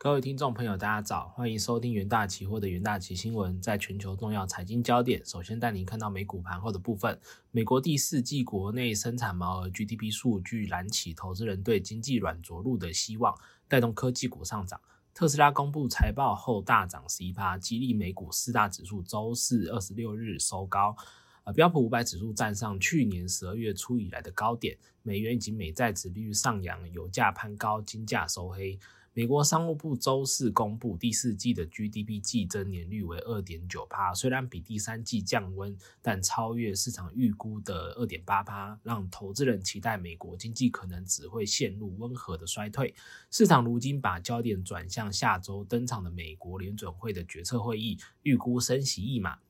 各位听众朋友，大家早，欢迎收听元大期货的元大期新闻。在全球重要财经焦点，首先带您看到美股盘后的部分。美国第四季国内生产毛额 GDP 数据燃起投资人对经济软着陆的希望，带动科技股上涨。特斯拉公布财报后大涨十一%，激励美股四大指数周四二十六日收高。呃，标普五百指数站上去年十二月初以来的高点，美元以及美债指利率上扬，油价攀高，金价收黑。美国商务部周四公布第四季的 GDP 季增年率为二点九帕，虽然比第三季降温，但超越市场预估的二点八帕，让投资人期待美国经济可能只会陷入温和的衰退。市场如今把焦点转向下周登场的美国联准会的决策会议，预估升息一码。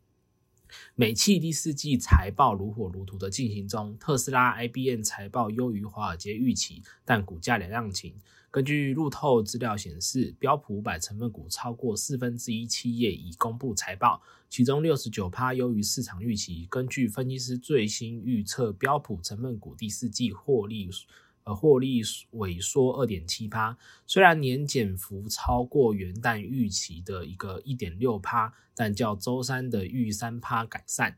美企第四季财报如火如荼的进行中，特斯拉、IBM 财报优于华尔街预期，但股价两样情。根据路透资料显示，标普五百成分股超过四分之一企业已公布财报，其中六十九趴优于市场预期。根据分析师最新预测，标普成分股第四季获利呃获利萎缩二点七趴，虽然年减幅超过元旦预期的一个一点六趴，但较周三的预三趴改善。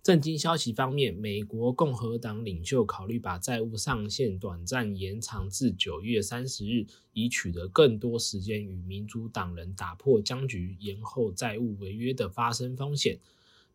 震惊消息方面，美国共和党领袖考虑把债务上限短暂延长至九月三十日，以取得更多时间与民主党人打破僵局，延后债务违约的发生风险。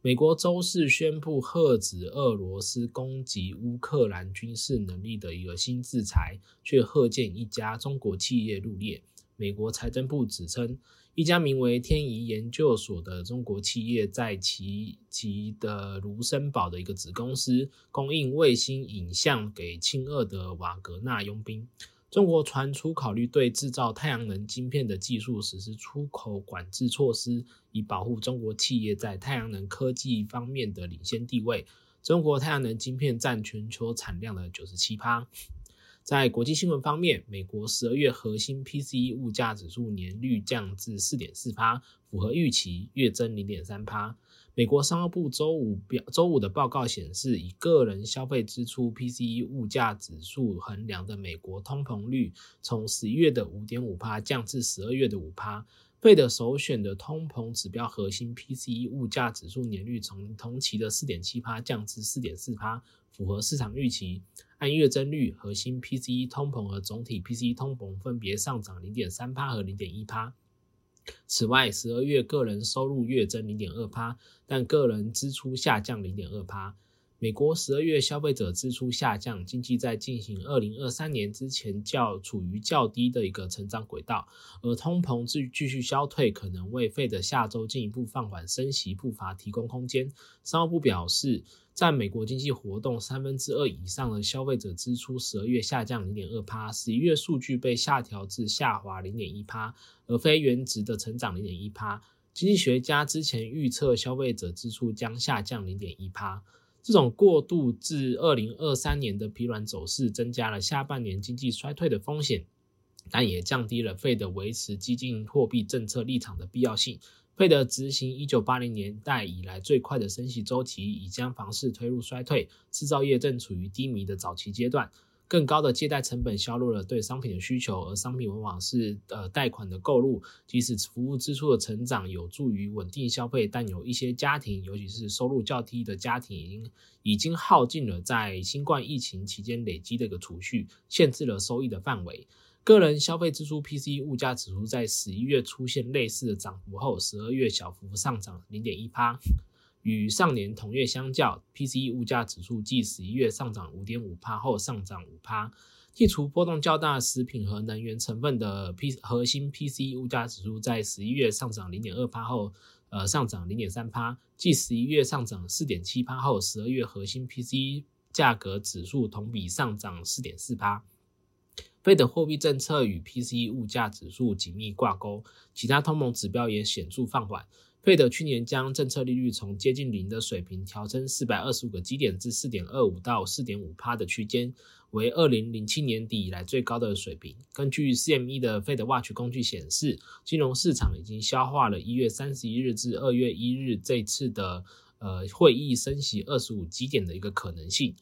美国周四宣布遏止俄罗斯攻击乌克兰军事能力的一个新制裁，却贺见一家中国企业入列。美国财政部指称。一家名为天仪研究所的中国企业，在其其的卢森堡的一个子公司，供应卫星影像给亲俄的瓦格纳佣兵。中国传出考虑对制造太阳能晶片的技术实施出口管制措施，以保护中国企业在太阳能科技方面的领先地位。中国太阳能晶片占全球产量的九十七趴。在国际新闻方面，美国十二月核心 PCE 物价指数年率降至四点四帕，符合预期，月增零点三帕。美国商务部周五表周五的报告显示，以个人消费支出 PCE 物价指数衡量的美国通膨率，从十一月的五点五帕降至十二月的五帕。费的首选的通膨指标核心 PCE 物价指数年率从同期的四点七帕降至四点四帕，符合市场预期。按月增率，核心 PCE 通膨和总体 PCE 通膨分别上涨零点三帕和零点一帕。此外，十二月个人收入月增零点二帕，但个人支出下降零点二帕。美国十二月消费者支出下降，经济在进行二零二三年之前较处于较低的一个成长轨道，而通膨继继续消退，可能为费的下周进一步放缓升息步伐提供空间。商务部表示，占美国经济活动三分之二以上的消费者支出十二月下降零点二趴，十一月数据被下调至下滑零点一趴，而非原值的成长零点一趴。经济学家之前预测消费者支出将下降零点一趴。这种过度至二零二三年的疲软走势，增加了下半年经济衰退的风险，但也降低了费的维持激进货币政策立场的必要性。费的执行一九八零年代以来最快的升息周期，已将房市推入衰退，制造业正处于低迷的早期阶段。更高的借贷成本削弱了对商品的需求，而商品往往是呃贷款的购入。即使服务支出的成长有助于稳定消费，但有一些家庭，尤其是收入较低的家庭，已经已经耗尽了在新冠疫情期间累积的一个储蓄，限制了收益的范围。个人消费支出 （PC） 物价指数在十一月出现类似的涨幅后，十二月小幅上涨零点一趴。与上年同月相较，PCE 物价指数继十一月上涨五点五帕后上涨五帕。剔除波动较大食品和能源成分的 P 核心 PCE 物价指数在十一月上涨零点二帕后，呃上涨零点三帕。继十一月上涨四点七帕后，十二月核心 PCE 价格指数同比上涨四点四帕。费的货币政策与 PCE 物价指数紧密挂钩，其他通膨指标也显著放缓。费德去年将政策利率从接近零的水平调升四百二十五个基点至四点二五到四点五帕的区间，为二零零七年底以来最高的水平。根据 CME 的费德 Watch 工具显示，金融市场已经消化了一月三十一日至二月一日这次的呃会议升息二十五基点的一个可能性。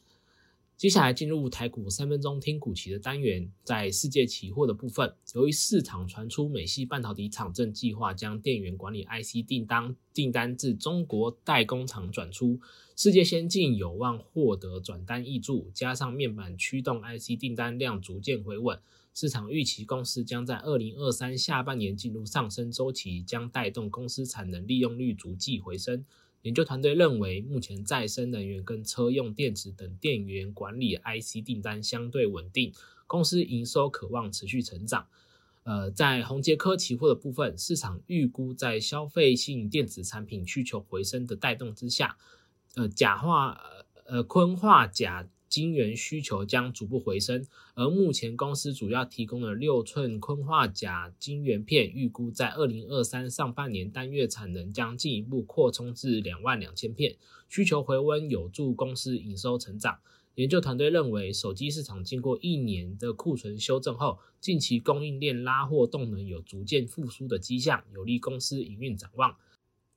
接下来进入台股三分钟听股期的单元，在世界期货的部分，由于市场传出美系半导体厂正计划将电源管理 IC 订单订单至中国代工厂转出，世界先进有望获得转单益助，加上面板驱动 IC 订单量逐渐回稳，市场预期公司将在二零二三下半年进入上升周期，将带动公司产能利用率逐季回升。研究团队认为，目前再生能源跟车用电池等电源管理 IC 订单相对稳定，公司营收渴望持续成长。呃，在宏杰科期货的部分，市场预估在消费性电子产品需求回升的带动之下，呃，钾化呃昆化钾。晶圆需求将逐步回升，而目前公司主要提供的六寸锌化钾晶圆片，预估在二零二三上半年单月产能将进一步扩充至两万两千片，需求回温有助公司营收成长。研究团队认为，手机市场经过一年的库存修正后，近期供应链拉货动能有逐渐复苏的迹象，有利公司营运展望。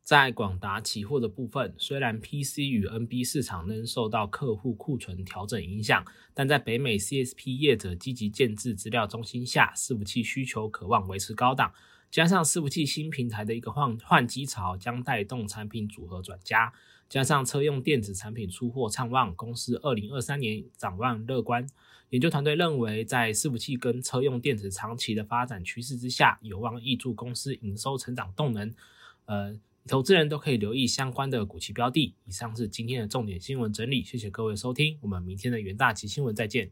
在广达期货的部分，虽然 PC 与 NB 市场仍受到客户库存调整影响，但在北美 CSP 业者积极建制资料中心下，伺服器需求渴望维持高档，加上伺服器新平台的一个换换机潮，将带动产品组合转佳，加上车用电子产品出货畅旺，公司二零二三年展望乐观。研究团队认为，在伺服器跟车用电子长期的发展趋势之下，有望挹注公司营收成长动能。呃。投资人都可以留意相关的股期标的。以上是今天的重点新闻整理，谢谢各位收听，我们明天的元大旗新闻再见。